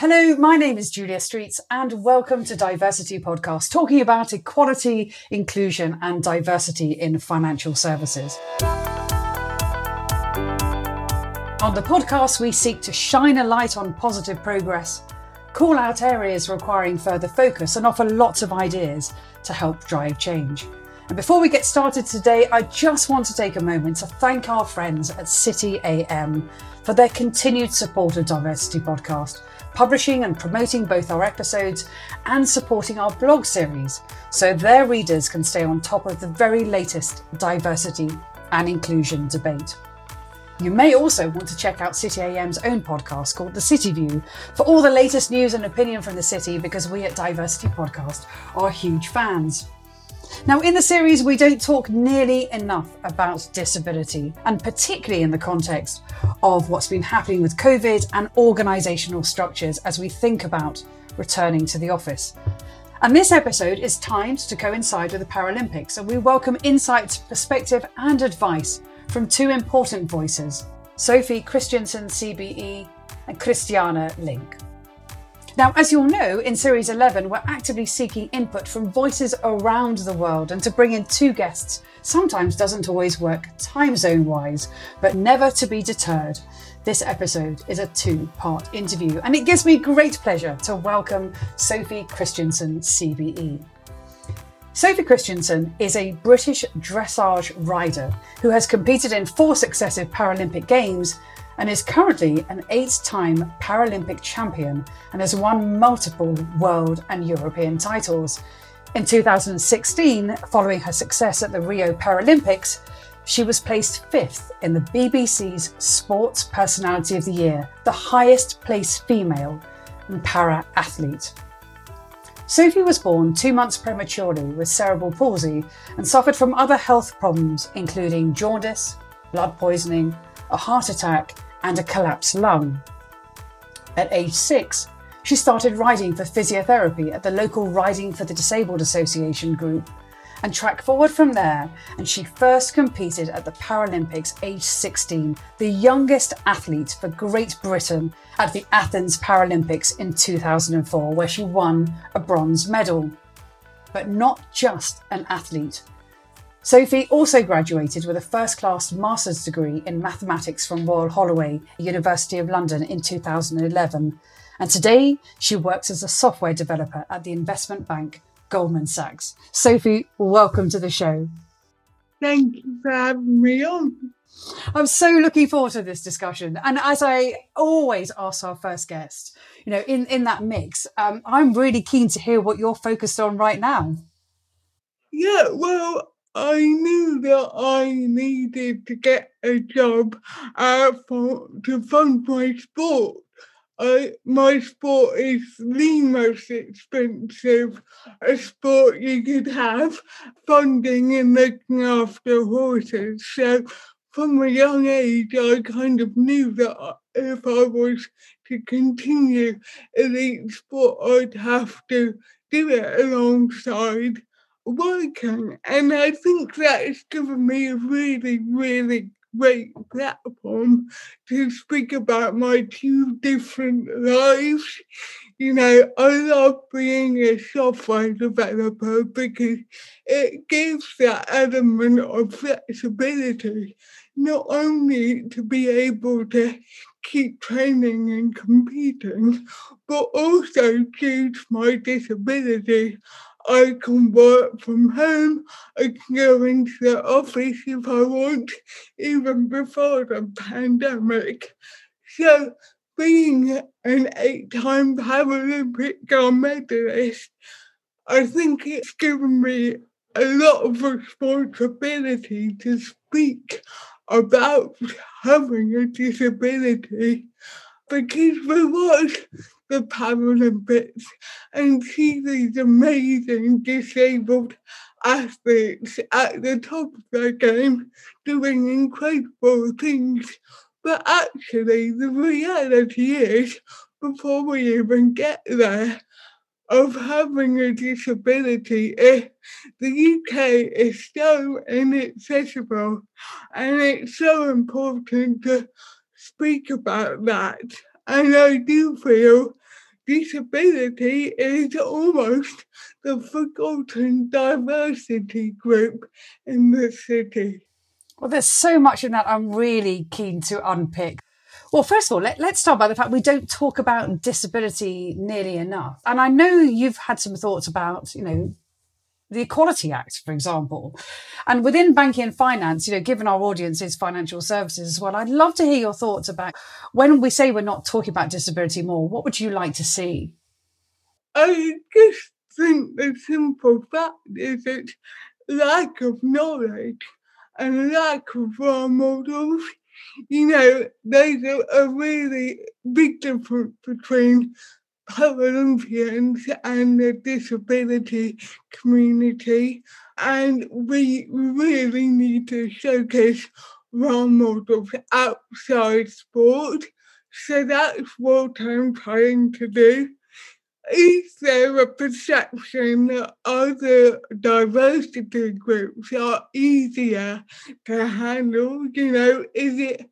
Hello, my name is Julia Streets, and welcome to Diversity Podcast, talking about equality, inclusion, and diversity in financial services. On the podcast, we seek to shine a light on positive progress, call out areas requiring further focus, and offer lots of ideas to help drive change. And before we get started today, I just want to take a moment to thank our friends at City AM for their continued support of Diversity Podcast publishing and promoting both our episodes and supporting our blog series so their readers can stay on top of the very latest diversity and inclusion debate. You may also want to check out City AM's own podcast called The City View for all the latest news and opinion from the city because we at Diversity Podcast are huge fans. Now, in the series, we don't talk nearly enough about disability, and particularly in the context of what's been happening with COVID and organisational structures as we think about returning to the office. And this episode is timed to coincide with the Paralympics, and we welcome insights, perspective, and advice from two important voices Sophie Christiansen, CBE, and Christiana Link. Now, as you'll know, in Series 11, we're actively seeking input from voices around the world, and to bring in two guests sometimes doesn't always work time zone wise, but never to be deterred. This episode is a two part interview, and it gives me great pleasure to welcome Sophie Christiansen, CBE. Sophie Christiansen is a British dressage rider who has competed in four successive Paralympic Games and is currently an eight time Paralympic champion and has won multiple world and European titles. In 2016, following her success at the Rio Paralympics, she was placed fifth in the BBC's Sports Personality of the Year, the highest placed female and para athlete. Sophie was born two months prematurely with cerebral palsy and suffered from other health problems, including jaundice, blood poisoning, a heart attack, and a collapsed lung. At age six, she started riding for physiotherapy at the local Riding for the Disabled Association group and tracked forward from there. And she first competed at the Paralympics age 16, the youngest athlete for Great Britain at the Athens Paralympics in 2004, where she won a bronze medal. But not just an athlete. Sophie also graduated with a first class master's degree in mathematics from Royal Holloway, University of London in 2011. And today she works as a software developer at the investment bank Goldman Sachs. Sophie, welcome to the show. Thank you for having me on. I'm so looking forward to this discussion. And as I always ask our first guest, you know, in, in that mix, um, I'm really keen to hear what you're focused on right now. Yeah, well, I knew that I needed to get a job uh, for, to fund my sport. I, my sport is the most expensive sport you could have, funding and looking after horses. So from a young age, I kind of knew that if I was to continue elite sport, I'd have to do it alongside working. And I think that has given me a really, really great platform to speak about my two different lives. You know, I love being a software developer because it gives that element of flexibility, not only to be able to keep training and competing, but also due to my disability, I can work from home. I can go into the office if I want, even before the pandemic. So, being an eight time Paralympic gold medalist, I think it's given me a lot of responsibility to speak about having a disability because we watch the Paralympics and see these amazing disabled athletes at the top of their game doing incredible things. But actually, the reality is, before we even get there, of having a disability, eh, the UK is so inaccessible and it's so important to speak about that. And I do feel disability is almost the forgotten diversity group in the city. Well, there's so much in that I'm really keen to unpick. Well, first of all, let, us start by the fact we don't talk about disability nearly enough. And I know you've had some thoughts about, you know, the Equality Act, for example. And within banking and finance, you know, given our audience is financial services as well, I'd love to hear your thoughts about when we say we're not talking about disability more, what would you like to see? I just think the simple fact is that lack of knowledge and lack of role models, you know, there's a, a really big difference between Paralympians and the disability community, and we really need to showcase role models outside sport. So that's what I'm trying to do. Is there a perception that other diversity groups are easier to handle? You know, is it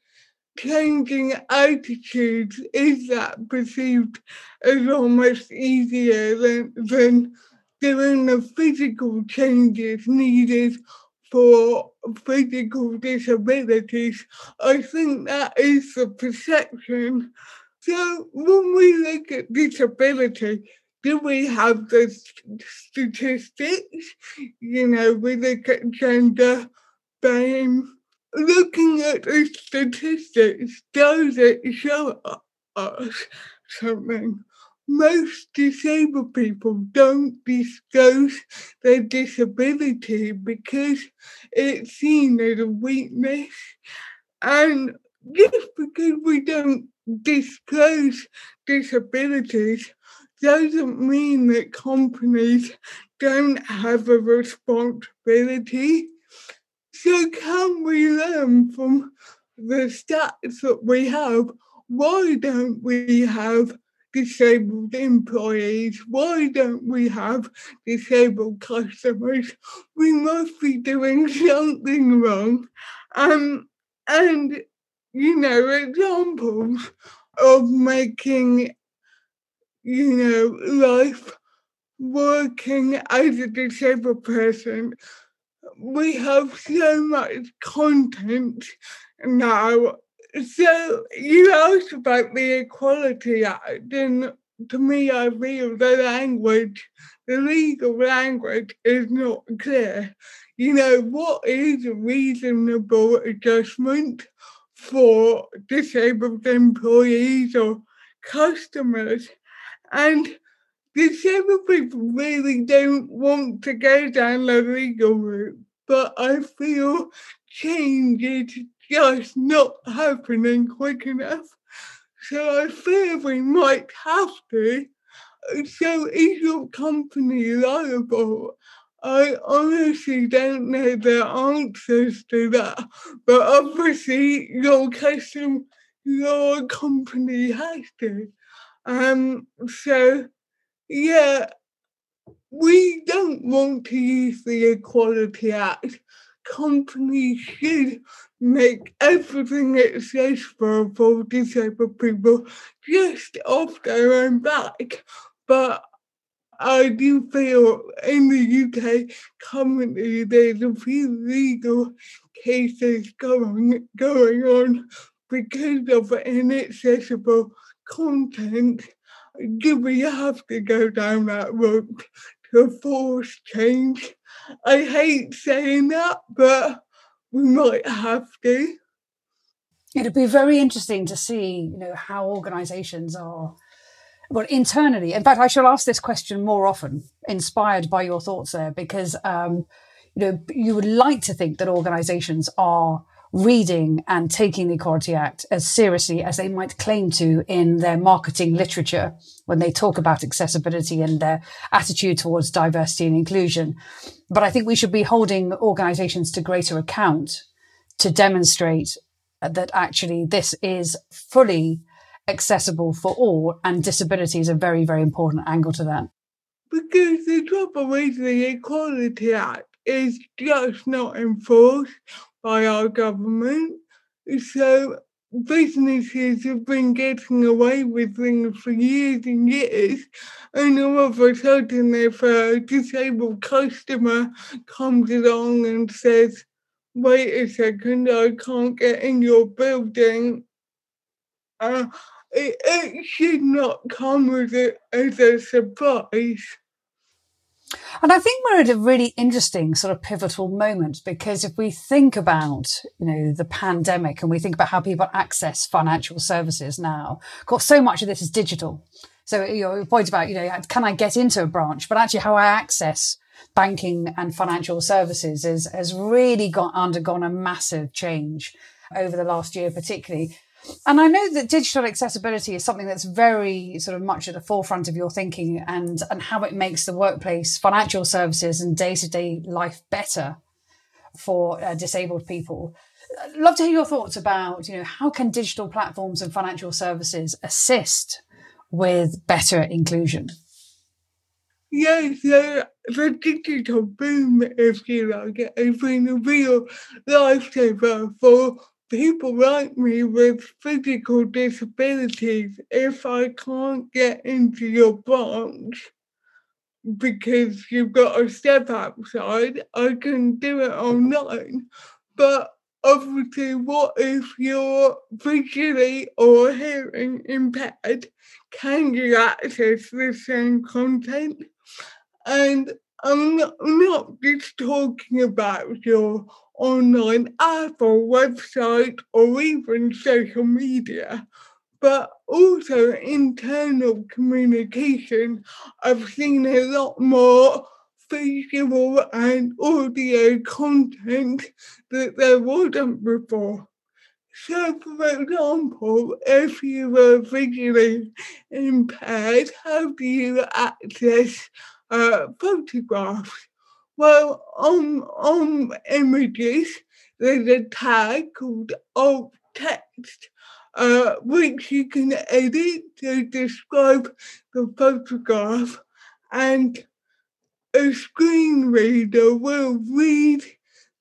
changing attitudes is that perceived as almost easier than, than doing the physical changes needed for physical disabilities. I think that is the perception. So when we look at disability, do we have the statistics? You know, we look at gender, BAME, looking at the statistics, does it show us something? Most disabled people don't disclose their disability because it's seen as a weakness. And just because we don't disclose disabilities doesn't mean that companies don't have a responsibility so can we learn from the stats that we have? Why don't we have disabled employees? Why don't we have disabled customers? We must be doing something wrong. Um, and, you know, examples of making, you know, life working as a disabled person we have so much content now. So you asked about the Equality Act, and to me, I feel the language, the legal language, is not clear. You know, what is a reasonable adjustment for disabled employees or customers? And disabled people really don't want to go down the legal route, but I feel change is just not happening quick enough. So I fear we might have to. So is your company liable? I honestly don't know the answers to that, but obviously your custom, your company has to. Um, so yeah, we don't want to use the Equality Act. Companies should make everything accessible for disabled people just off their own back. But I do feel in the UK currently there's a few legal cases going going on because of inaccessible content do we have to go down that route to force change? I hate saying that, but we might have to. It'd be very interesting to see, you know, how organisations are well internally. In fact, I shall ask this question more often, inspired by your thoughts there, because um, you know you would like to think that organisations are reading and taking the Equality Act as seriously as they might claim to in their marketing literature when they talk about accessibility and their attitude towards diversity and inclusion. But I think we should be holding organizations to greater account to demonstrate that actually this is fully accessible for all and disability is a very, very important angle to that. Because the trouble with the Equality Act is just not enforced by our government. So businesses have been getting away with things for years and years, and all of a sudden, if a disabled customer comes along and says, Wait a second, I can't get in your building, uh, it, it should not come as a, as a surprise. And I think we're at a really interesting sort of pivotal moment because if we think about, you know, the pandemic and we think about how people access financial services now, of course, so much of this is digital. So your point about, you know, can I get into a branch? But actually how I access banking and financial services is, has really got undergone a massive change over the last year, particularly. And I know that digital accessibility is something that's very sort of much at the forefront of your thinking and, and how it makes the workplace, financial services and day to day life better for uh, disabled people. I'd love to hear your thoughts about, you know, how can digital platforms and financial services assist with better inclusion? Yes, the, the digital boom, if you like, has been a real lifesaver for people like me with physical disabilities, if I can't get into your branch because you've got to step outside, I can do it online. But obviously, what if you're visually or hearing impaired? Can you access the same content? And I'm not just talking about your online app or website or even social media, but also internal communication. I've seen a lot more visual and audio content that there wasn't before. So, for example, if you were visually impaired, how do you access uh, photographs? Well, on on images, there's a tag called alt text, uh, which you can edit to describe the photograph, and a screen reader will read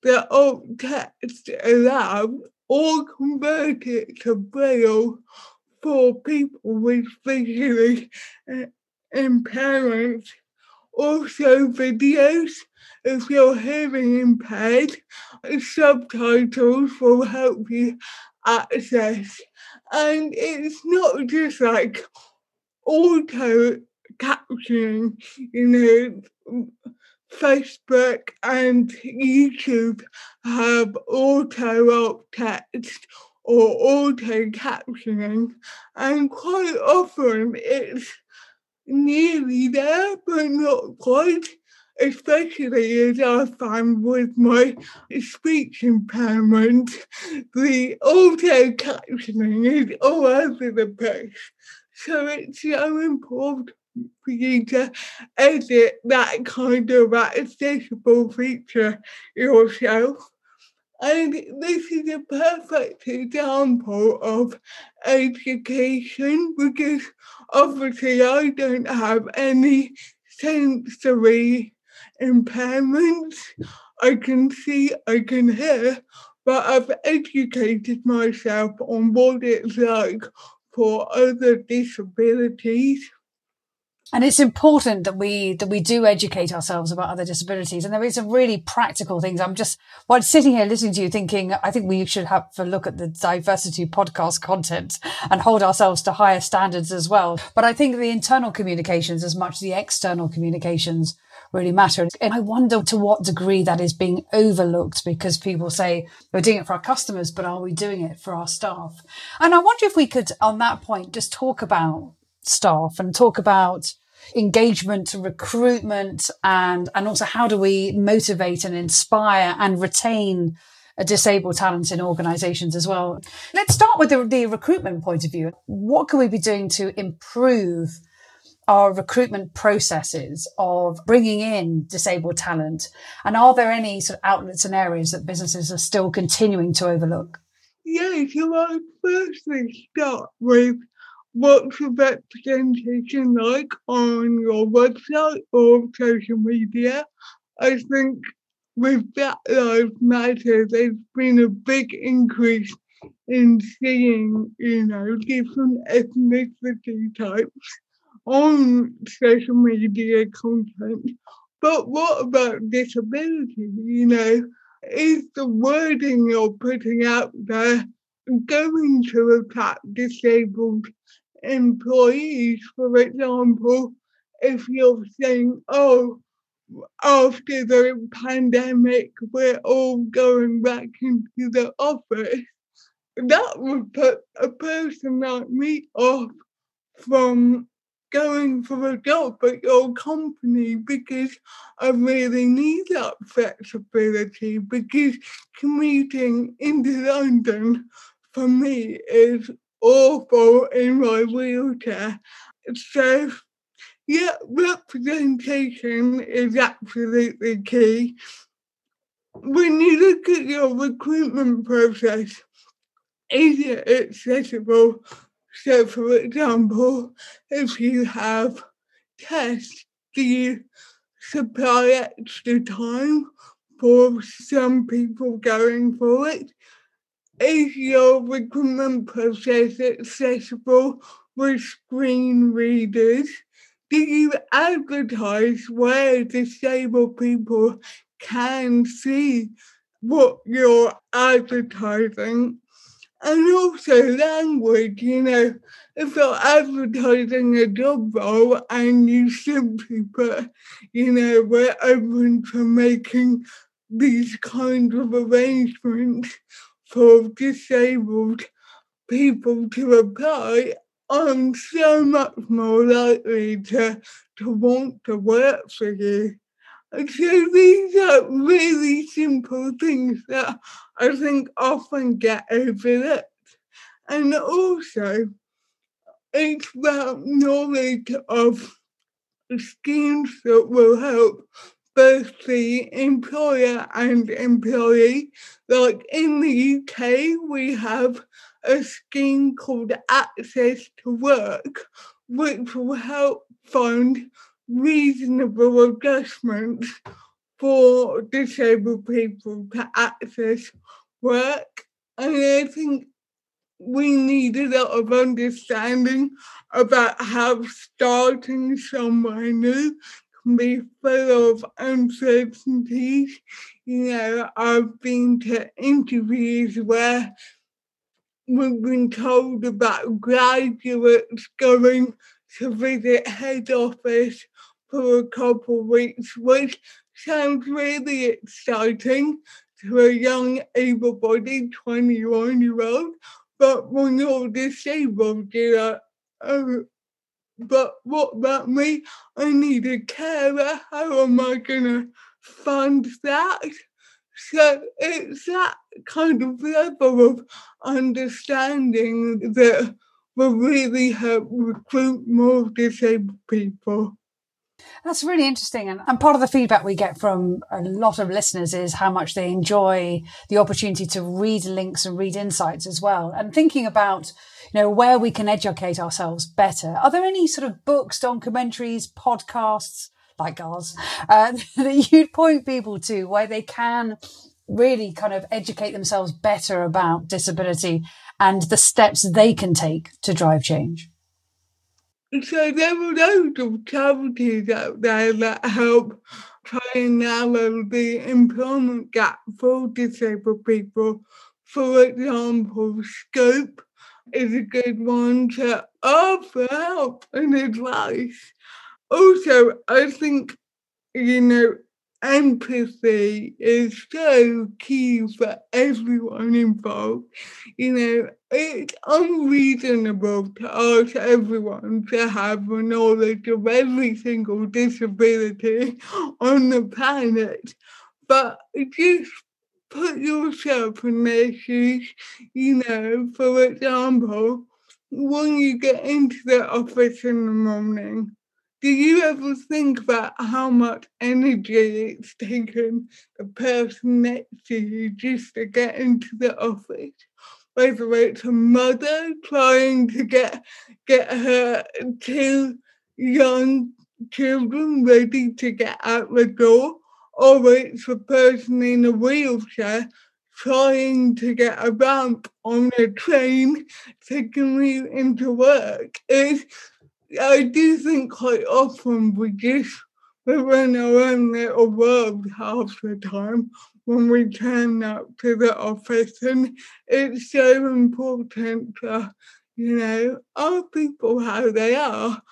the alt text aloud or convert it to braille for people with visually uh, impairments. Also, videos if you're hearing impaired, subtitles will help you access. And it's not just like auto captioning, you know, Facebook and YouTube have auto alt text or auto captioning, and quite often it's nearly there, but not quite especially as I find with my speech impairment, the auto captioning is all over the place. So it's so important for you to edit that kind of accessible feature yourself. And this is a perfect example of education because obviously I don't have any sensory impairments. I can see, I can hear, but I've educated myself on what it's like for other disabilities. And it's important that we that we do educate ourselves about other disabilities. And there is some really practical things. I'm just while sitting here listening to you thinking, I think we should have a look at the diversity podcast content and hold ourselves to higher standards as well. But I think the internal communications as much as the external communications really matter. And I wonder to what degree that is being overlooked because people say we're doing it for our customers, but are we doing it for our staff? And I wonder if we could, on that point, just talk about staff and talk about engagement, recruitment, and, and also how do we motivate and inspire and retain disabled talent in organizations as well. Let's start with the, the recruitment point of view. What can we be doing to improve our recruitment processes of bringing in disabled talent? And are there any sort of outlets and areas that businesses are still continuing to overlook? Yeah, so I firstly start with what's the representation like on your website or social media. I think with Black Lives Matter, there's been a big increase in seeing, you know, different ethnicity types on social media content. But what about disability? You know, is the wording you're putting out there going to attract disabled employees? For example, if you're saying, oh, after the pandemic, we're all going back into the office, that would put a person like me off from going for a job at your company because I really need that flexibility because commuting into London for me is awful in my wheelchair. So yeah, representation is absolutely key. When you look at your recruitment process, is it accessible? So, for example, if you have tests, do you supply extra time for some people going for it? Is your recruitment process accessible with screen readers? do you advertise where disabled people can see what you're advertising? And also language, you know, if you're advertising a job role and you simply put, you know, we're open to making these kinds of arrangements for disabled people to apply, I'm so much more likely to, to want to work for you. And So these are really simple things that I think often get overlooked. And also, it's about knowledge of schemes that will help both the employer and employee. Like in the UK, we have a scheme called Access to Work, which will help fund reasonable adjustments for disabled people to access work. And I think we need a lot of understanding about how starting somewhere new can be full of uncertainties. You know, I've been to interviews where we've been told about graduates going to visit head office for a couple of weeks, which sounds really exciting to a young able bodied 21 year old. But when you're disabled, you're like, oh, but what about me? I need a carer. How am I going to fund that? So it's that kind of level of understanding that will really help recruit more disabled people. That's really interesting. And, and part of the feedback we get from a lot of listeners is how much they enjoy the opportunity to read links and read insights as well. And thinking about, you know, where we can educate ourselves better. Are there any sort of books, documentaries, podcasts, like ours, uh, that you'd point people to where they can really kind of educate themselves better about disability and the steps they can take to drive change? So there are loads of charities out there that help try and narrow the employment gap for disabled people. For example, Scope is a good one to offer help and advice also, I think, you know, empathy is so key for everyone involved. You know, it's unreasonable to ask everyone to have a knowledge of every single disability on the planet, but just put yourself in their shoes. You know, for example, when you get into the office in the morning, do you ever think about how much energy it's taken the person next to you just to get into the office? Whether it's a mother trying to get get her two young children ready to get out the door, or it's a person in a wheelchair trying to get a ramp on a train to commute into work. It's, I do think quite often we just we're in our own little world half the time when we turn up to the office and it's so important to, you know, ask people how they are.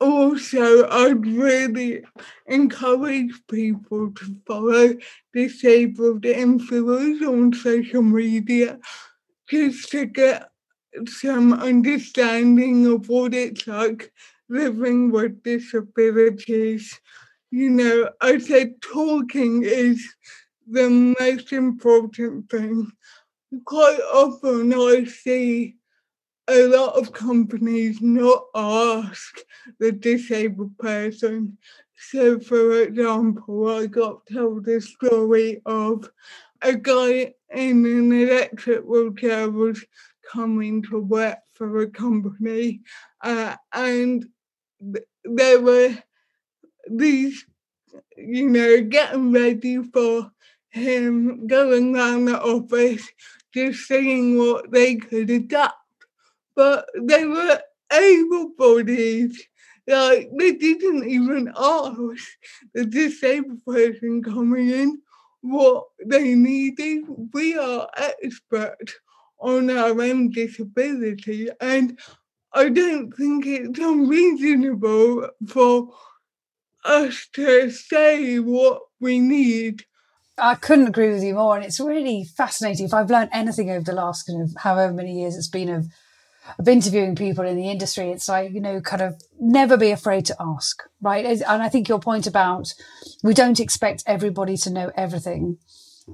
Also, I'd really encourage people to follow disabled influencers on social media just to get some understanding of what it's like living with disabilities. You know, I said talking is the most important thing. Quite often I see a lot of companies not ask the disabled person. So, for example, I got told a story of a guy in an electric wheelchair was coming to work for a company, uh, and th- there were these, you know, getting ready for him going around the office, just seeing what they could adapt but they were able bodied. Like they didn't even ask the disabled person coming in what they needed. We are experts on our own disability, and I don't think it's unreasonable for us to say what we need. I couldn't agree with you more, and it's really fascinating. If I've learned anything over the last kind of however many years it's been of of interviewing people in the industry, it's like, you know, kind of never be afraid to ask, right? And I think your point about we don't expect everybody to know everything.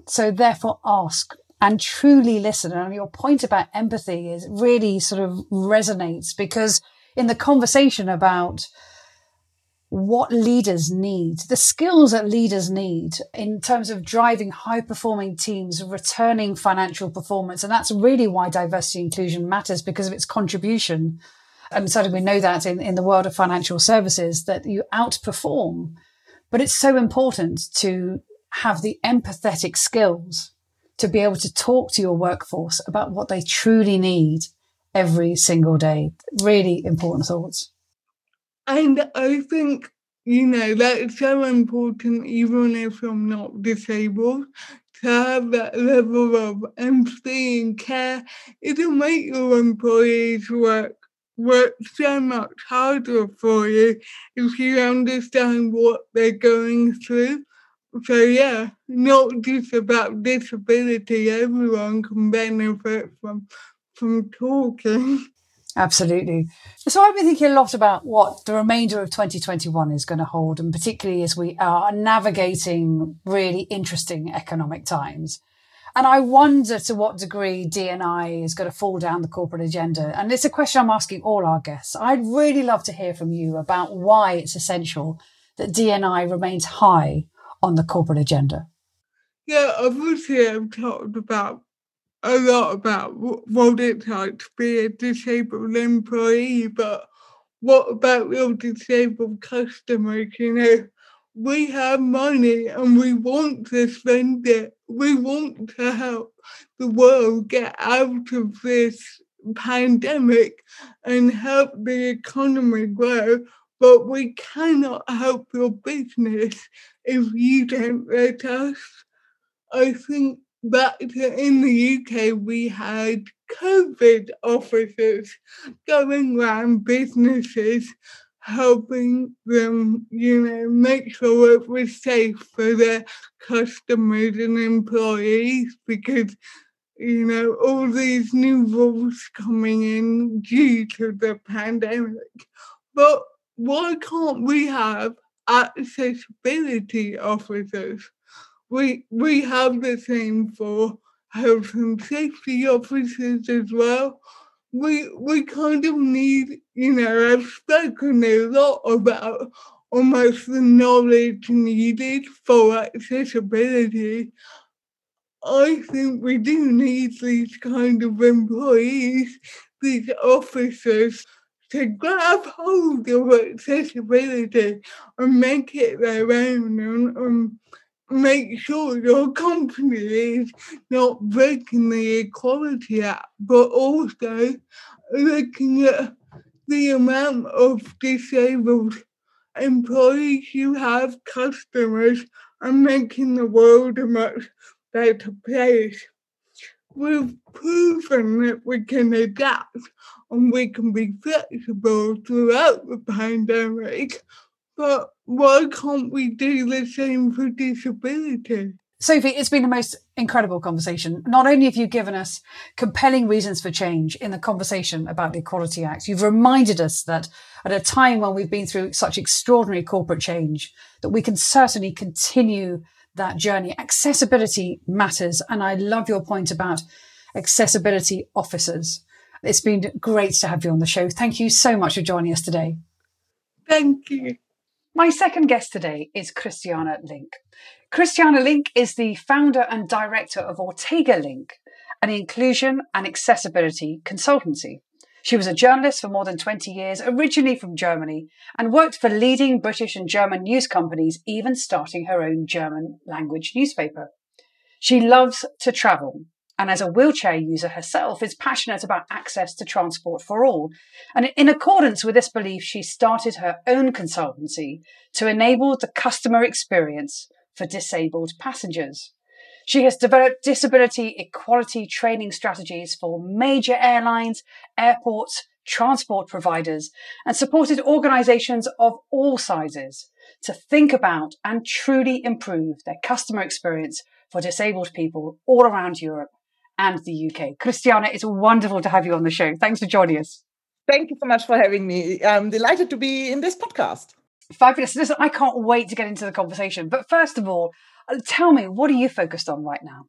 So therefore ask and truly listen. And your point about empathy is really sort of resonates because in the conversation about what leaders need, the skills that leaders need in terms of driving high performing teams, returning financial performance. And that's really why diversity inclusion matters because of its contribution. And certainly we know that in, in the world of financial services that you outperform. But it's so important to have the empathetic skills to be able to talk to your workforce about what they truly need every single day. Really important thoughts. And I think, you know, that's so important, even if I'm not disabled, to have that level of empathy and care. It'll make your employees work work so much harder for you if you understand what they're going through. So yeah, not just about disability, everyone can benefit from from talking. Absolutely. So I've been thinking a lot about what the remainder of 2021 is going to hold, and particularly as we are navigating really interesting economic times. And I wonder to what degree DNI is going to fall down the corporate agenda. And it's a question I'm asking all our guests. I'd really love to hear from you about why it's essential that DNI remains high on the corporate agenda. Yeah, obviously I've talked about a lot about what it's like to be a disabled employee, but what about your disabled customers? You know, we have money and we want to spend it. We want to help the world get out of this pandemic and help the economy grow, but we cannot help your business if you don't let us. I think but in the UK, we had COVID officers going around businesses helping them, you know, make sure it was safe for their customers and employees because, you know, all these new rules coming in due to the pandemic. But why can't we have accessibility officers? we we have the same for health and safety officers as well. We we kind of need, you know, I've spoken a lot about almost the knowledge needed for accessibility. I think we do need these kind of employees, these officers, to grab hold of accessibility and make it their own and, um, make sure your company is not breaking the Equality Act, but also looking at the amount of disabled employees you have, customers, and making the world a much better place. We've proven that we can adapt and we can be flexible throughout the pandemic, but why can't we do the same for disability? Sophie, it's been the most incredible conversation. Not only have you given us compelling reasons for change in the conversation about the Equality Act, you've reminded us that at a time when we've been through such extraordinary corporate change, that we can certainly continue that journey. Accessibility matters. And I love your point about accessibility officers. It's been great to have you on the show. Thank you so much for joining us today. Thank you. My second guest today is Christiana Link. Christiana Link is the founder and director of Ortega Link, an inclusion and accessibility consultancy. She was a journalist for more than 20 years, originally from Germany, and worked for leading British and German news companies, even starting her own German language newspaper. She loves to travel and as a wheelchair user herself is passionate about access to transport for all. And in accordance with this belief, she started her own consultancy to enable the customer experience for disabled passengers. She has developed disability equality training strategies for major airlines, airports, transport providers, and supported organizations of all sizes to think about and truly improve their customer experience for disabled people all around Europe and the UK. Christiana, it's wonderful to have you on the show. Thanks for joining us. Thank you so much for having me. I'm delighted to be in this podcast. Fabulous. Listen, I can't wait to get into the conversation. But first of all, uh, tell me, what are you focused on right now?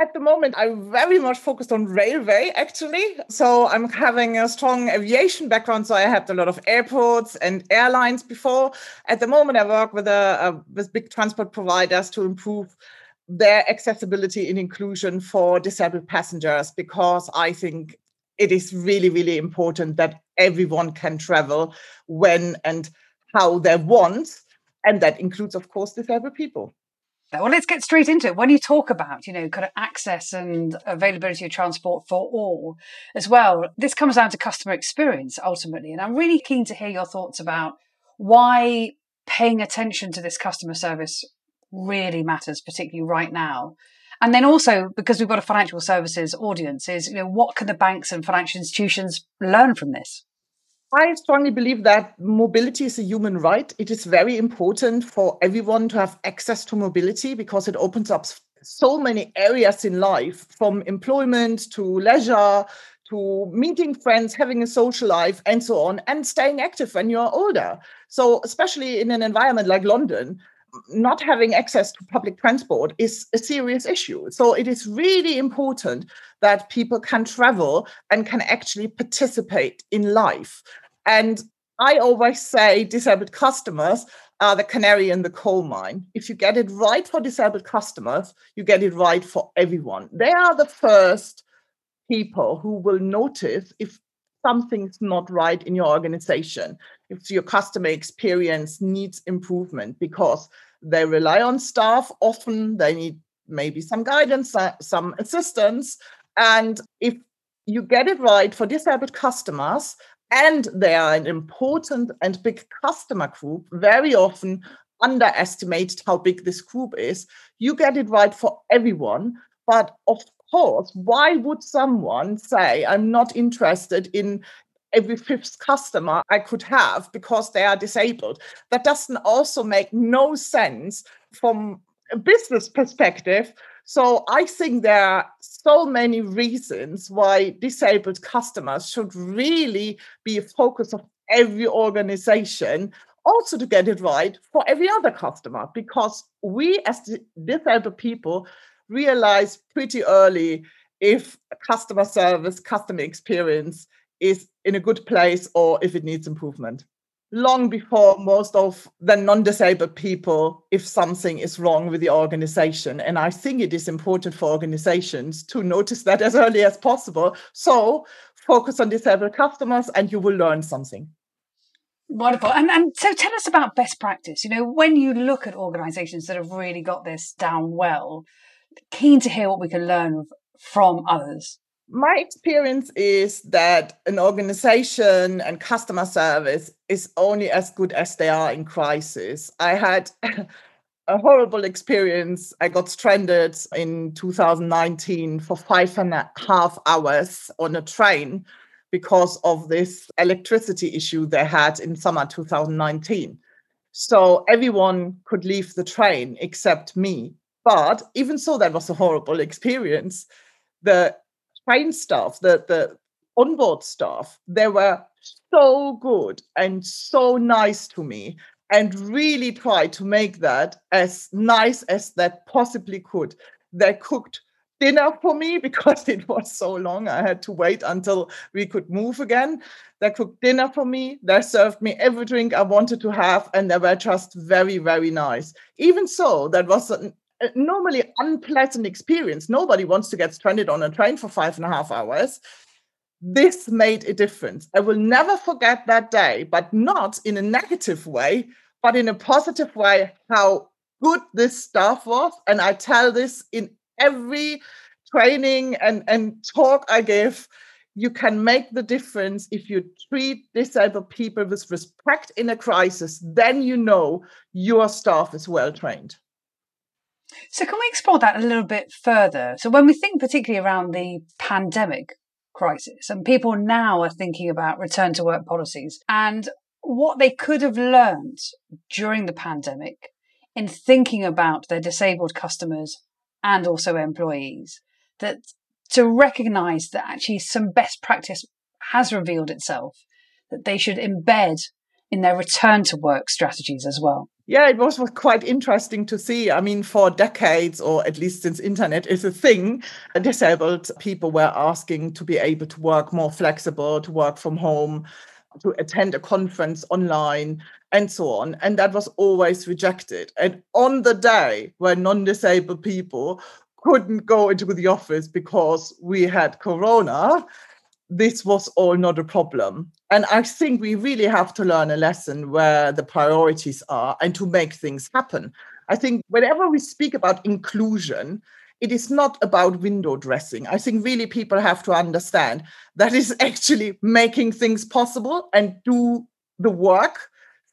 At the moment, I'm very much focused on railway, actually. So I'm having a strong aviation background. So I had a lot of airports and airlines before. At the moment, I work with a, a with big transport providers to improve their accessibility and inclusion for disabled passengers because I think it is really, really important that everyone can travel when and how they want. And that includes, of course, disabled people. Well, let's get straight into it. When you talk about, you know, kind of access and availability of transport for all as well, this comes down to customer experience ultimately. And I'm really keen to hear your thoughts about why paying attention to this customer service really matters, particularly right now. And then also because we've got a financial services audience is, you know, what can the banks and financial institutions learn from this? I strongly believe that mobility is a human right. It is very important for everyone to have access to mobility because it opens up so many areas in life from employment to leisure to meeting friends, having a social life, and so on, and staying active when you're older. So, especially in an environment like London, not having access to public transport is a serious issue. So it is really important that people can travel and can actually participate in life. And I always say disabled customers are the canary in the coal mine. If you get it right for disabled customers, you get it right for everyone. They are the first people who will notice if something's not right in your organization, if your customer experience needs improvement, because they rely on staff. Often they need maybe some guidance, uh, some assistance. And if you get it right for disabled customers, and they are an important and big customer group, very often underestimated how big this group is. You get it right for everyone. But of course, why would someone say, I'm not interested in every fifth customer I could have because they are disabled. That doesn't also make no sense from a business perspective. So I think there are so many reasons why disabled customers should really be a focus of every organization also to get it right for every other customer because we as disabled people realize pretty early if customer service customer experience is in a good place or if it needs improvement. Long before most of the non disabled people, if something is wrong with the organization. And I think it is important for organizations to notice that as early as possible. So focus on disabled customers and you will learn something. Wonderful. And, and so tell us about best practice. You know, when you look at organizations that have really got this down well, keen to hear what we can learn from others. My experience is that an organization and customer service is only as good as they are in crisis. I had a horrible experience. I got stranded in 2019 for five and a half hours on a train because of this electricity issue they had in summer 2019. So everyone could leave the train except me. But even so, that was a horrible experience. The train staff, the, the onboard staff, they were so good and so nice to me and really tried to make that as nice as that possibly could. They cooked dinner for me because it was so long. I had to wait until we could move again. They cooked dinner for me. They served me every drink I wanted to have, and they were just very, very nice. Even so, that was a, a normally unpleasant experience. Nobody wants to get stranded on a train for five and a half hours. This made a difference. I will never forget that day, but not in a negative way, but in a positive way, how good this stuff was. And I tell this in every training and, and talk I give, you can make the difference if you treat disabled people with respect in a crisis, then you know your staff is well trained. So, can we explore that a little bit further? So, when we think particularly around the pandemic crisis, and people now are thinking about return to work policies and what they could have learned during the pandemic in thinking about their disabled customers and also employees that to recognize that actually some best practice has revealed itself that they should embed in their return to work strategies as well. Yeah, it was quite interesting to see. I mean, for decades, or at least since internet is a thing, uh, disabled people were asking to be able to work more flexible, to work from home, to attend a conference online, and so on. And that was always rejected. And on the day when non disabled people couldn't go into the office because we had Corona, this was all not a problem. And I think we really have to learn a lesson where the priorities are and to make things happen. I think whenever we speak about inclusion, it is not about window dressing. I think really people have to understand that is actually making things possible and do the work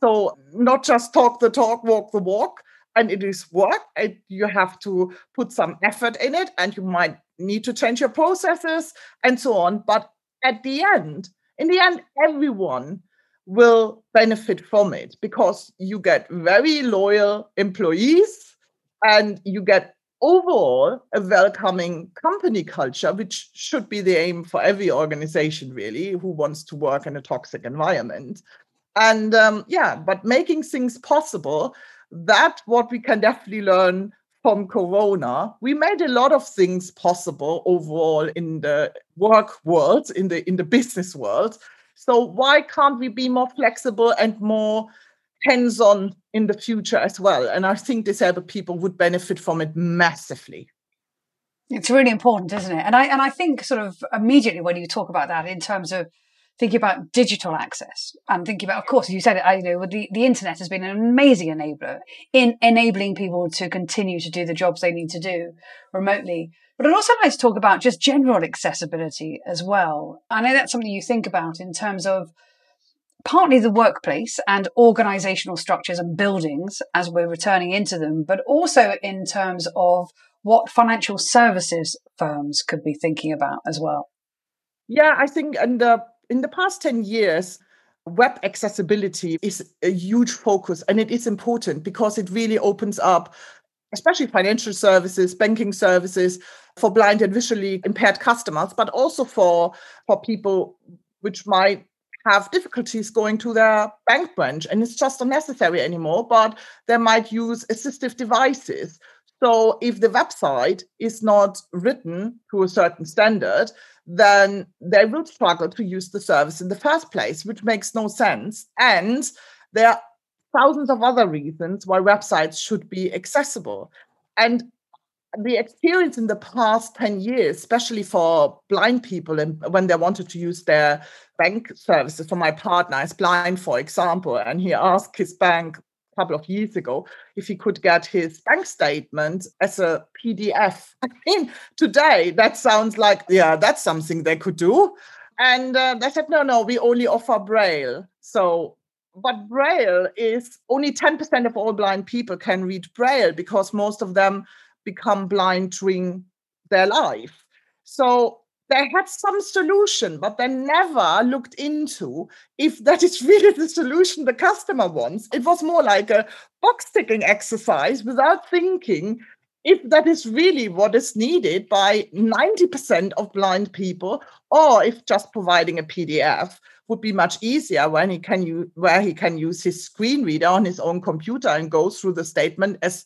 so not just talk the talk, walk the walk. And it is work, you have to put some effort in it, and you might need to change your processes and so on. But at the end, in the end, everyone will benefit from it because you get very loyal employees and you get overall a welcoming company culture, which should be the aim for every organization, really, who wants to work in a toxic environment. And um, yeah but making things possible that what we can definitely learn from corona we made a lot of things possible overall in the work world in the in the business world. So why can't we be more flexible and more hands-on in the future as well? And i think disabled people would benefit from it massively. It's really important isn't it? And i and i think sort of immediately when you talk about that in terms of thinking about digital access and thinking about, of course, you said it, you know, the, the internet has been an amazing enabler in enabling people to continue to do the jobs they need to do remotely. But I'd also like to talk about just general accessibility as well. I know that's something you think about in terms of partly the workplace and organizational structures and buildings as we're returning into them, but also in terms of what financial services firms could be thinking about as well. Yeah, I think, and uh, in the past 10 years, web accessibility is a huge focus and it is important because it really opens up especially financial services banking services for blind and visually impaired customers but also for for people which might have difficulties going to their bank branch and it's just unnecessary anymore but they might use assistive devices. So if the website is not written to a certain standard then they will struggle to use the service in the first place, which makes no sense. And there are thousands of other reasons why websites should be accessible. And the experience in the past 10 years, especially for blind people, and when they wanted to use their bank services, for my partner is blind, for example, and he asked his bank couple of years ago if he could get his bank statement as a PDF. I mean, today that sounds like, yeah, that's something they could do. And uh, they said, no, no, we only offer Braille. So but Braille is only 10% of all blind people can read Braille because most of them become blind during their life. So they had some solution, but they never looked into if that is really the solution the customer wants. It was more like a box ticking exercise without thinking if that is really what is needed by 90% of blind people, or if just providing a PDF would be much easier when he can use where he can use his screen reader on his own computer and go through the statement as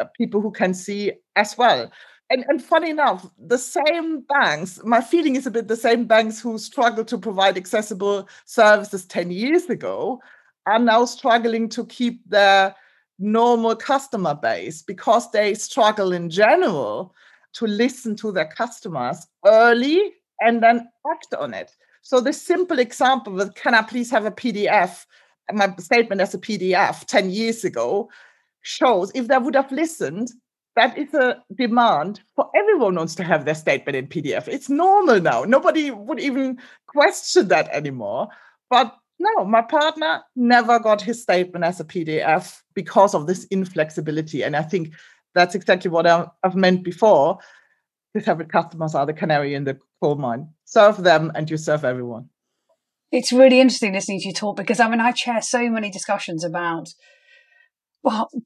uh, people who can see as well. And, and funny enough, the same banks, my feeling is a bit the same banks who struggled to provide accessible services 10 years ago are now struggling to keep their normal customer base because they struggle in general to listen to their customers early and then act on it. So the simple example with can I please have a PDF? My statement as a PDF 10 years ago shows if they would have listened, that is a demand for everyone wants to have their statement in PDF. It's normal now. Nobody would even question that anymore. But no, my partner never got his statement as a PDF because of this inflexibility. And I think that's exactly what I've meant before. Disabled customers are the canary in the coal mine. Serve them and you serve everyone. It's really interesting listening to you talk because I mean, I chair so many discussions about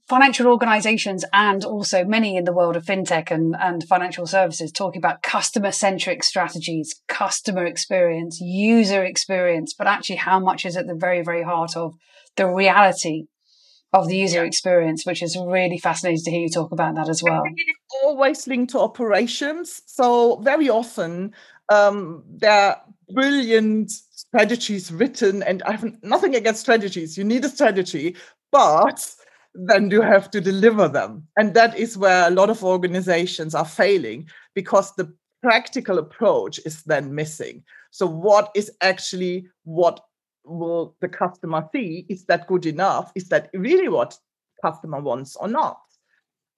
financial organizations and also many in the world of fintech and, and financial services talking about customer centric strategies, customer experience, user experience, but actually how much is at the very, very heart of the reality of the user yeah. experience, which is really fascinating to hear you talk about that as well. it is always linked to operations. So very often um, there are brilliant strategies written, and I have nothing against strategies. You need a strategy, but then you have to deliver them. And that is where a lot of organizations are failing because the practical approach is then missing. So, what is actually what will the customer see? Is that good enough? Is that really what customer wants or not?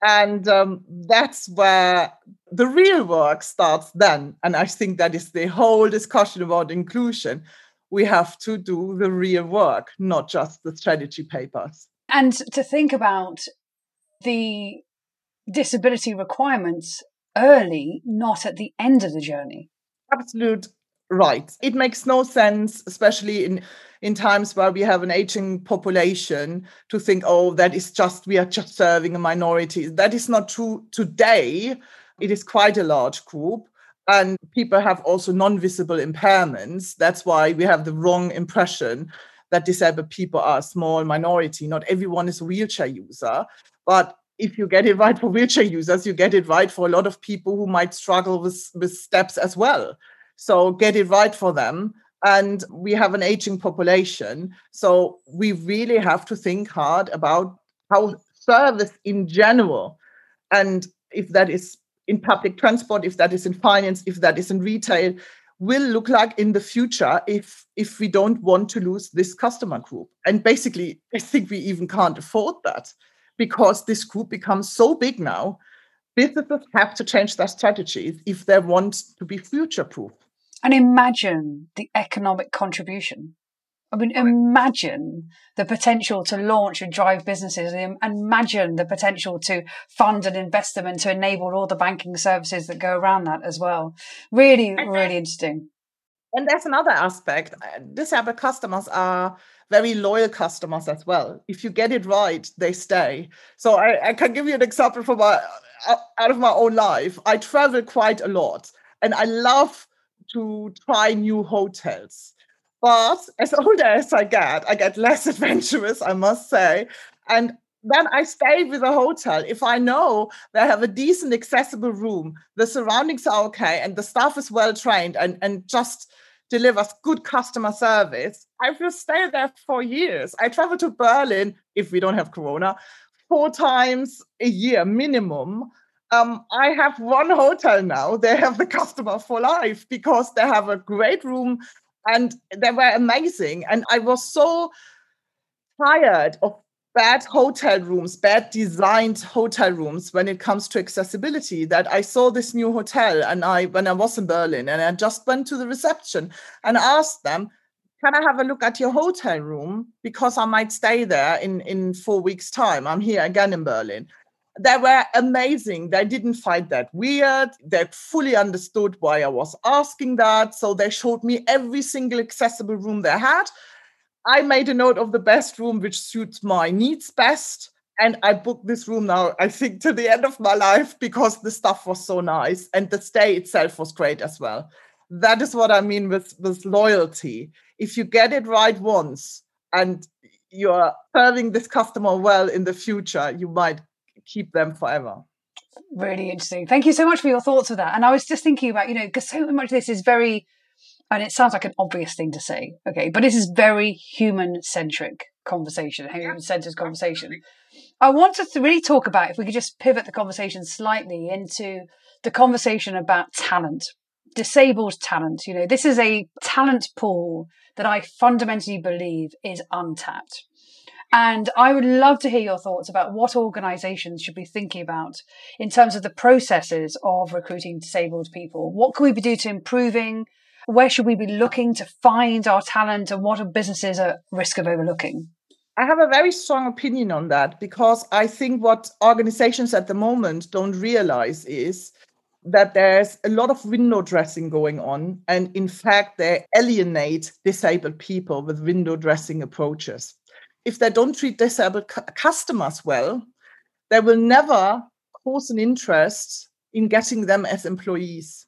And um, that's where the real work starts then. And I think that is the whole discussion about inclusion. We have to do the real work, not just the strategy papers. And to think about the disability requirements early, not at the end of the journey. Absolute right. It makes no sense, especially in in times where we have an aging population, to think, oh, that is just we are just serving a minority. That is not true today. It is quite a large group. And people have also non-visible impairments. That's why we have the wrong impression that disabled people are a small minority. Not everyone is a wheelchair user, but if you get it right for wheelchair users, you get it right for a lot of people who might struggle with, with steps as well. So get it right for them. And we have an aging population. So we really have to think hard about how service in general, and if that is in public transport, if that is in finance, if that is in retail, will look like in the future if if we don't want to lose this customer group. And basically i think we even can't afford that because this group becomes so big now. Businesses have to change their strategies if they want to be future proof and imagine the economic contribution I mean, imagine the potential to launch and drive businesses and imagine the potential to fund and invest them and to enable all the banking services that go around that as well. Really, really interesting. And there's another aspect. Uh, disabled customers are very loyal customers as well. If you get it right, they stay. So I, I can give you an example from my uh, out of my own life. I travel quite a lot and I love to try new hotels but as older as I get, I get less adventurous, I must say. And then I stay with a hotel. If I know they have a decent, accessible room, the surroundings are okay, and the staff is well trained and, and just delivers good customer service, I will stay there for years. I travel to Berlin, if we don't have Corona, four times a year minimum um, I have one hotel now. They have the customer for life because they have a great room and they were amazing. And I was so tired of bad hotel rooms, bad designed hotel rooms when it comes to accessibility that I saw this new hotel and I when I was in Berlin and I just went to the reception and asked them, can I have a look at your hotel room? Because I might stay there in, in four weeks' time. I'm here again in Berlin they were amazing. They didn't find that weird. They fully understood why I was asking that. So they showed me every single accessible room they had. I made a note of the best room which suits my needs best. And I booked this room now, I think, to the end of my life because the stuff was so nice and the stay itself was great as well. That is what I mean with, with loyalty. If you get it right once and you're serving this customer well in the future, you might keep them forever. Really interesting. Thank you so much for your thoughts of that. And I was just thinking about, you know, because so much of this is very, and it sounds like an obvious thing to say, okay, but this is very human centric conversation, human centered conversation. I want to really talk about, if we could just pivot the conversation slightly into the conversation about talent, disabled talent. You know, this is a talent pool that I fundamentally believe is untapped. And I would love to hear your thoughts about what organizations should be thinking about in terms of the processes of recruiting disabled people. What can we do to improving? Where should we be looking to find our talent and what are businesses at risk of overlooking? I have a very strong opinion on that because I think what organizations at the moment don't realize is that there's a lot of window dressing going on. And in fact, they alienate disabled people with window dressing approaches if they don't treat disabled cu- customers well, they will never cause an interest in getting them as employees.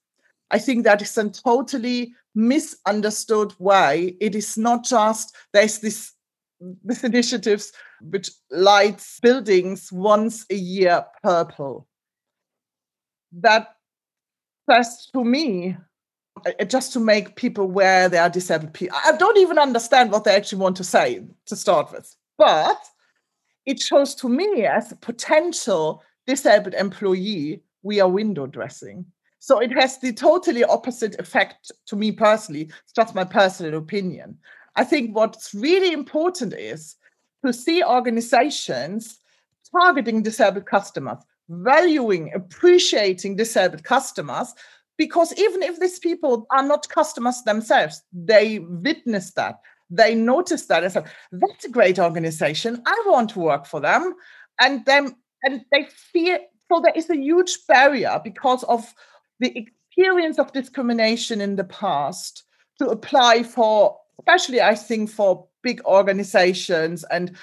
I think that is a totally misunderstood way. It is not just there's this this initiatives which lights buildings once a year purple. That says to me Uh, uh, just to make people aware they are disabled people. I don't even understand what they actually want to say to start with, but it shows to me as a potential disabled employee, we are window dressing. So it has the totally opposite effect to me personally. It's just my personal opinion. I think what's really important is to see organizations targeting disabled customers, valuing, appreciating disabled customers, because even if these people are not customers themselves, they witness that, they notice that and say, that's a great organization. I want to work for them. And then and they feel so there is a huge barrier because of the experience of discrimination in the past to apply for, especially I think for big organizations and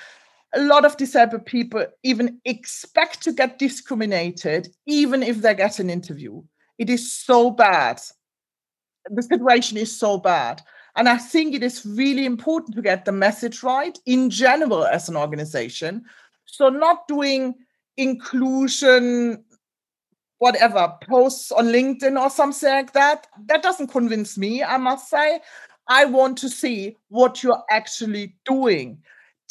a lot of disabled people even expect to get discriminated even if they get an interview it is so bad. The situation is so bad. And I think it is really important to get the message right in general as an organization. So, not doing inclusion, whatever, posts on LinkedIn or something like that, that doesn't convince me, I must say. I want to see what you're actually doing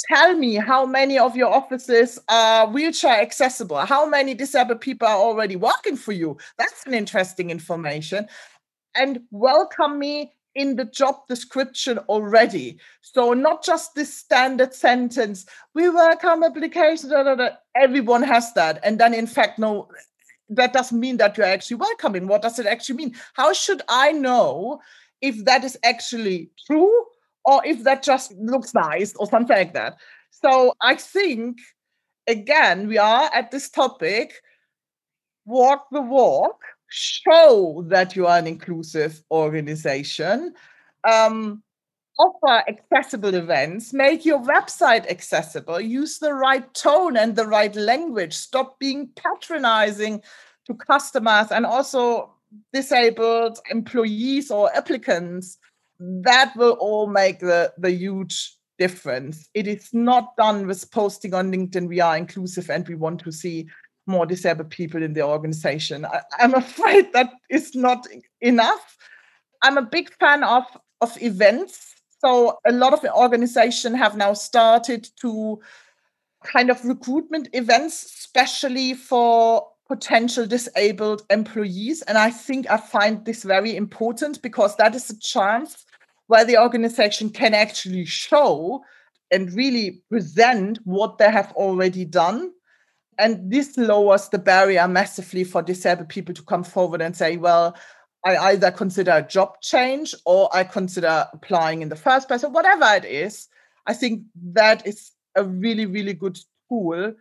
tell me how many of your offices are wheelchair accessible? How many disabled people are already working for you? That's an interesting information. And welcome me in the job description already. So not just this standard sentence we welcome applications everyone has that. And then in fact no that doesn't mean that you're actually welcoming. What does it actually mean? How should i know if that is actually true or if that just looks nice or something like that. So I think, again, we are at this topic walk the walk, show that you are an inclusive organization. Um, offer accessible events, make your website accessible, use the right tone and the right language, stop being patronizing to customers and also disabled employees or applicants that will all make the, the huge difference. It is not done with posting on LinkedIn, we are inclusive and we want to see more disabled people in the organization. I, am afraid that is not enough. I'm a big fan of, of events. So a lot of organizations have now started to kind of recruitment events, especially for potential disabled employees. And I think I find this very important because that is a chance where the organization can actually show and really present what they have already done. And this lowers the barrier massively for disabled people to come forward and say, well, I either consider a job change or I consider applying in the first place or whatever it is. I think that is a really, really good tool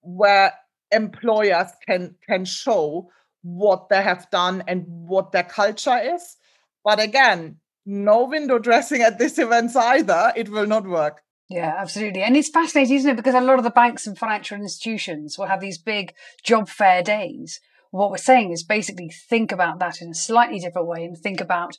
where employers can can show what they have done and what their culture is. But again, no window dressing at these events either. It will not work. Yeah, absolutely. And it's fascinating, isn't it? Because a lot of the banks and financial institutions will have these big job fair days. What we're saying is basically think about that in a slightly different way and think about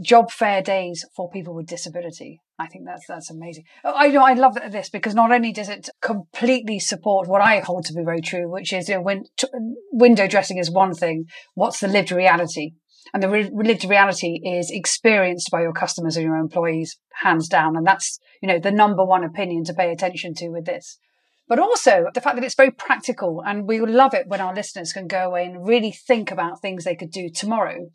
job fair days for people with disability. I think that's that's amazing. Oh, I know I love this because not only does it completely support what I hold to be very true, which is you know, when t- window dressing is one thing, what's the lived reality? And the re- lived reality is experienced by your customers and your employees, hands down. And that's you know the number one opinion to pay attention to with this. But also the fact that it's very practical, and we love it when our listeners can go away and really think about things they could do tomorrow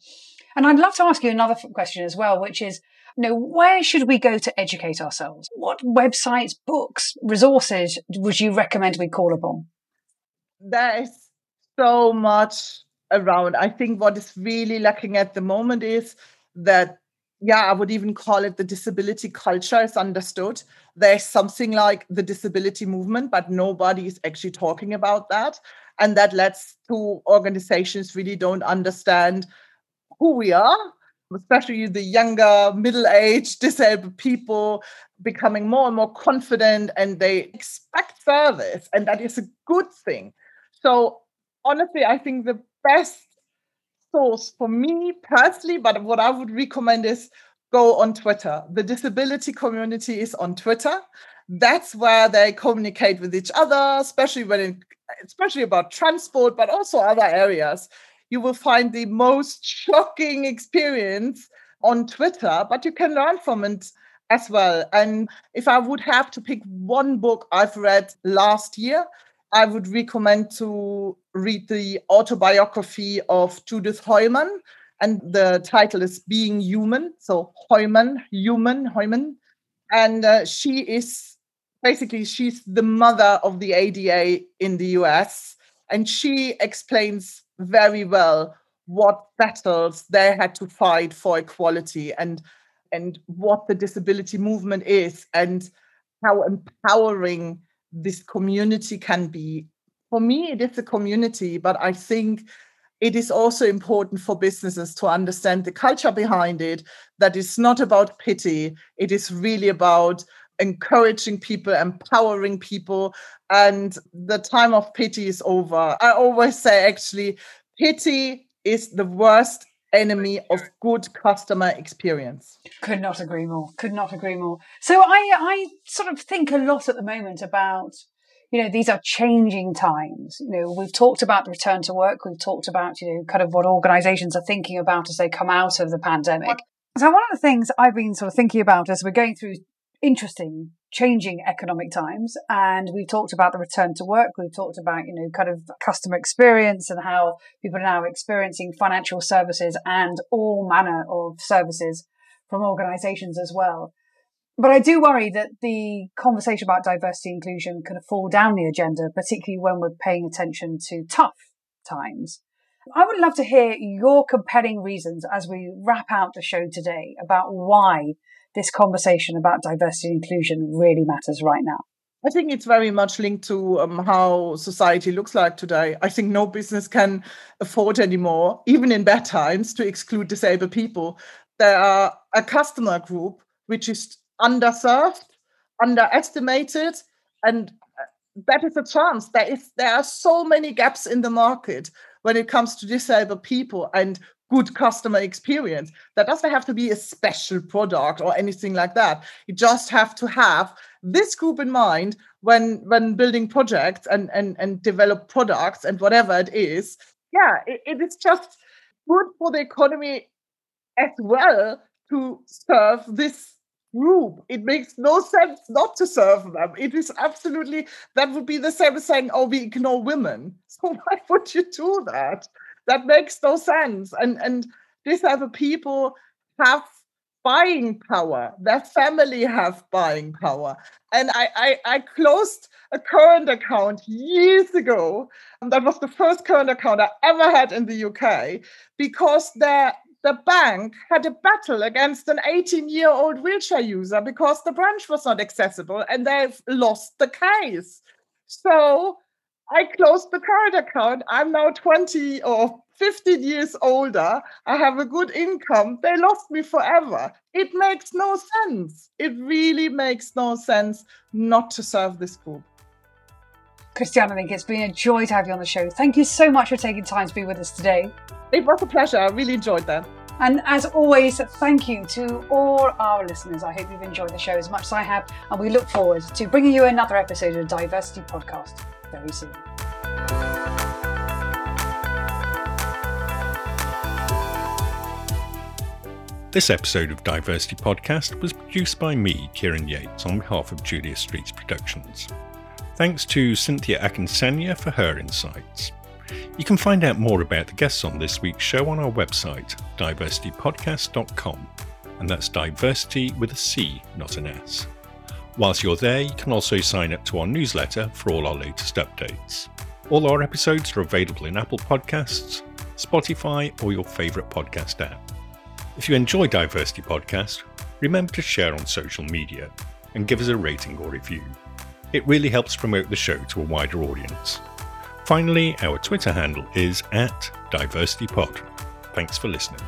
and I'd love to ask you another question as well, which is, you know, where should we go to educate ourselves? What websites, books, resources would you recommend we call upon? There is so much around. I think what is really lacking at the moment is that, yeah, I would even call it the disability culture is understood. There's something like the disability movement, but nobody is actually talking about that. And that leads to organizations really don't understand who we are, especially the younger, middle aged, disabled people becoming more and more confident and they expect service. And that is a good thing. So, honestly, I think the best source for me personally, but what I would recommend is go on Twitter. The disability community is on Twitter. That's where they communicate with each other, especially when it, especially about transport, but also other areas you will find the most shocking experience on Twitter, but you can learn from it as well. And if I would have to pick one book I've read last year, I would recommend to read the autobiography of Judith Heumann. And the title is Being Heumann. So Heumann, human, Heumann. And uh, she is basically, she's the mother of the ADA in the US. And she explains very well what battles they had to fight for equality and and what the disability movement is and how empowering this community can be for me it is a community but i think it is also important for businesses to understand the culture behind it that it's not about pity it is really about encouraging people empowering people and the time of pity is over. I always say, actually, pity is the worst enemy of good customer experience. Could not agree more. Could not agree more. So I, I sort of think a lot at the moment about, you know, these are changing times. You know, we've talked about the return to work. We've talked about, you know, kind of what organizations are thinking about as they come out of the pandemic. So one of the things I've been sort of thinking about as we're going through interesting changing economic times and we've talked about the return to work we've talked about you know kind of customer experience and how people are now experiencing financial services and all manner of services from organizations as well but I do worry that the conversation about diversity inclusion can fall down the agenda, particularly when we're paying attention to tough times. I would love to hear your compelling reasons as we wrap out the show today about why this conversation about diversity and inclusion really matters right now? I think it's very much linked to um, how society looks like today. I think no business can afford anymore, even in bad times, to exclude disabled people. There are a customer group which is underserved, underestimated, and uh, that is a chance. There is there are so many gaps in the market when it comes to disabled people, and good customer experience. That doesn't have to be a special product or anything like that. You just have to have this group in mind when when building projects and and and develop products and whatever it is. Yeah, it, it is just good for the economy as well to serve this group. It makes no sense not to serve them. It is absolutely, that would be the same as saying, oh, we ignore women. So why would you do that? That makes no sense. And, and these other people have buying power. Their family have buying power. And I, I, I, closed a current account years ago. And that was the first current account I ever had in the UK because the, the bank had a battle against an 18 year old wheelchair user because the branch was not accessible and they've lost the case. So I closed the current account. I'm now 20 or 15 years older. I have a good income. They lost me forever. It makes no sense. It really makes no sense not to serve this group. Christiane, I think it's been a joy to have you on the show. Thank you so much for taking time to be with us today. It was a pleasure. I really enjoyed that. And as always, thank you to all our listeners. I hope you've enjoyed the show as much as I have, and we look forward to bringing you another episode of the DiverCity Podcast very soon. This episode of DiverCity Podcast was produced by me, Kieran Yates, on behalf of Julia Streets Productions. Thanks to Cynthia Akinsanya for her insights. You can find out more about the guests on this week's show on our website, divercitypodcast.com, and that's DiverCity with a C, not an S. Whilst you're there, you can also sign up to our newsletter for all our latest updates. All our episodes are available in Apple Podcasts, Spotify, or your favourite podcast app. If you enjoy DiverCity Podcast, remember to share on social media and give us a rating or review. It really helps promote the show to a wider audience. Finally, our Twitter handle is at DiverCityPod. Thanks for listening.